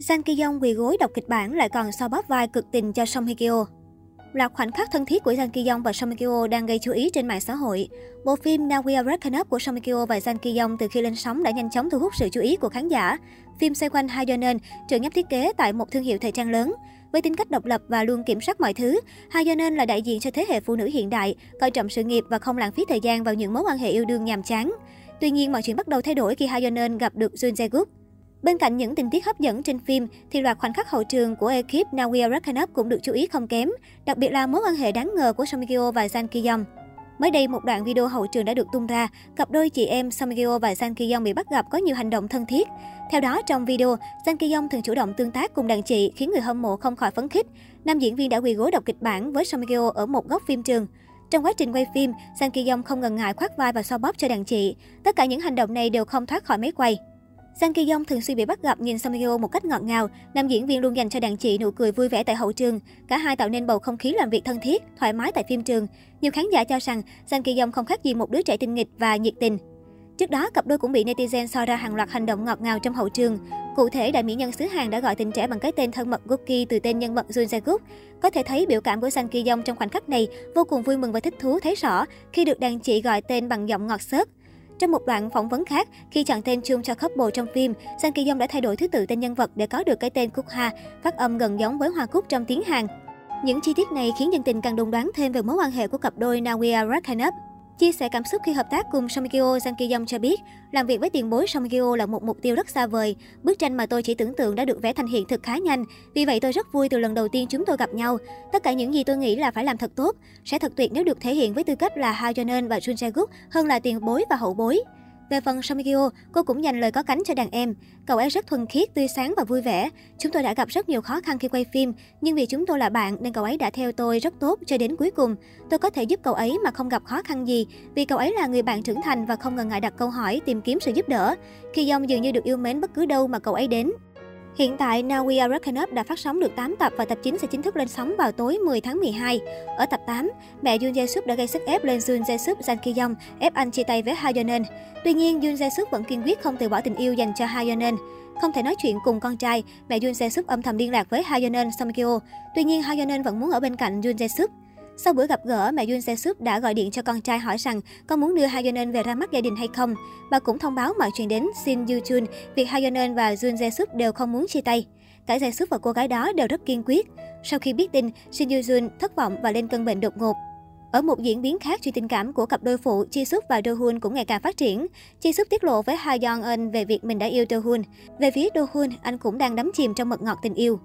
Sang Ki Yong quỳ gối đọc kịch bản lại còn so bóp vai cực tình cho Song Hye Kyo. Loạt khoảnh khắc thân thiết của Jang Ki Yong và Song Hye Kyo đang gây chú ý trên mạng xã hội. Bộ phim Now We Are Broken Up của Song Hye Kyo và Jang Ki Yong từ khi lên sóng đã nhanh chóng thu hút sự chú ý của khán giả. Phim xoay quanh Ha Yeon trưởng nhóm thiết kế tại một thương hiệu thời trang lớn. Với tính cách độc lập và luôn kiểm soát mọi thứ, Ha Yeon là đại diện cho thế hệ phụ nữ hiện đại, coi trọng sự nghiệp và không lãng phí thời gian vào những mối quan hệ yêu đương nhàm chán. Tuy nhiên, mọi chuyện bắt đầu thay đổi khi Ha Yeon gặp được Jun Jae-guk. Bên cạnh những tình tiết hấp dẫn trên phim, thì loạt khoảnh khắc hậu trường của ekip Now We cũng được chú ý không kém, đặc biệt là mối quan hệ đáng ngờ của Song Kyo và jang Ki Yong. Mới đây, một đoạn video hậu trường đã được tung ra, cặp đôi chị em Song Kyo và jang Ki Yong bị bắt gặp có nhiều hành động thân thiết. Theo đó, trong video, jang Ki Yong thường chủ động tương tác cùng đàn chị, khiến người hâm mộ không khỏi phấn khích. Nam diễn viên đã quỳ gối đọc kịch bản với Song Kyo ở một góc phim trường. Trong quá trình quay phim, jang Ki Yong không ngần ngại khoác vai và so bóp cho đàn chị. Tất cả những hành động này đều không thoát khỏi máy quay. Sang Ki Yong thường xuyên bị bắt gặp nhìn Song Hye một cách ngọt ngào. Nam diễn viên luôn dành cho đàn chị nụ cười vui vẻ tại hậu trường. Cả hai tạo nên bầu không khí làm việc thân thiết, thoải mái tại phim trường. Nhiều khán giả cho rằng Sang Ki Yong không khác gì một đứa trẻ tinh nghịch và nhiệt tình. Trước đó, cặp đôi cũng bị netizen so ra hàng loạt hành động ngọt ngào trong hậu trường. Cụ thể, đại mỹ nhân xứ Hàn đã gọi tình trẻ bằng cái tên thân mật Gookie từ tên nhân vật Jun Jae-guk. Có thể thấy biểu cảm của Sang Ki Yong trong khoảnh khắc này vô cùng vui mừng và thích thú thấy rõ khi được đàn chị gọi tên bằng giọng ngọt xớt. Trong một đoạn phỏng vấn khác, khi chọn tên chung cho couple trong phim, Sang Ki Yong đã thay đổi thứ tự tên nhân vật để có được cái tên Cúc Ha, phát âm gần giống với hoa cúc trong tiếng Hàn. Những chi tiết này khiến dân tình càng đồn đoán thêm về mối quan hệ của cặp đôi Nawia Rakhanov Chia sẻ cảm xúc khi hợp tác cùng Song Kyo, Ki Yong cho biết, làm việc với tiền bối Song Kyo là một mục tiêu rất xa vời. Bức tranh mà tôi chỉ tưởng tượng đã được vẽ thành hiện thực khá nhanh. Vì vậy tôi rất vui từ lần đầu tiên chúng tôi gặp nhau. Tất cả những gì tôi nghĩ là phải làm thật tốt. Sẽ thật tuyệt nếu được thể hiện với tư cách là Ha Yeon và Jun Jae-guk hơn là tiền bối và hậu bối. Về phần Samikyo, cô cũng dành lời có cánh cho đàn em. Cậu ấy rất thuần khiết, tươi sáng và vui vẻ. Chúng tôi đã gặp rất nhiều khó khăn khi quay phim, nhưng vì chúng tôi là bạn nên cậu ấy đã theo tôi rất tốt cho đến cuối cùng. Tôi có thể giúp cậu ấy mà không gặp khó khăn gì, vì cậu ấy là người bạn trưởng thành và không ngần ngại đặt câu hỏi, tìm kiếm sự giúp đỡ. Khi Dông dường như được yêu mến bất cứ đâu mà cậu ấy đến. Hiện tại, Now We Are Broken Up đã phát sóng được 8 tập và tập 9 sẽ chính thức lên sóng vào tối 10 tháng 12. Ở tập 8, mẹ Yoon Jae Suk đã gây sức ép lên Yoon Jae Suk Jang Ki Yong, ép anh chia tay với Ha Yeon Tuy nhiên, Yoon Jae Suk vẫn kiên quyết không từ bỏ tình yêu dành cho Ha Yeon Không thể nói chuyện cùng con trai, mẹ Yoon Jae Suk âm thầm liên lạc với Ha Yeon Song Kyo. Tuy nhiên, Ha Yeon vẫn muốn ở bên cạnh Yoon Jae Suk. Sau buổi gặp gỡ, mẹ Yoon Se-sup đã gọi điện cho con trai hỏi rằng có muốn đưa Ha Yeon về ra mắt gia đình hay không. Bà cũng thông báo mọi chuyện đến Shin Yoo Chun, việc Ha Yeon và Yoon Se-sup đều không muốn chia tay. Cả Jae Sup và cô gái đó đều rất kiên quyết. Sau khi biết tin, Shin Yoo Jun thất vọng và lên cơn bệnh đột ngột. Ở một diễn biến khác, chuyện tình cảm của cặp đôi phụ Chi Sup và Do Hoon cũng ngày càng phát triển. Chi Sup tiết lộ với Ha Yeon Eun về việc mình đã yêu Do Hoon. Về phía Do Hoon, anh cũng đang đắm chìm trong mật ngọt tình yêu.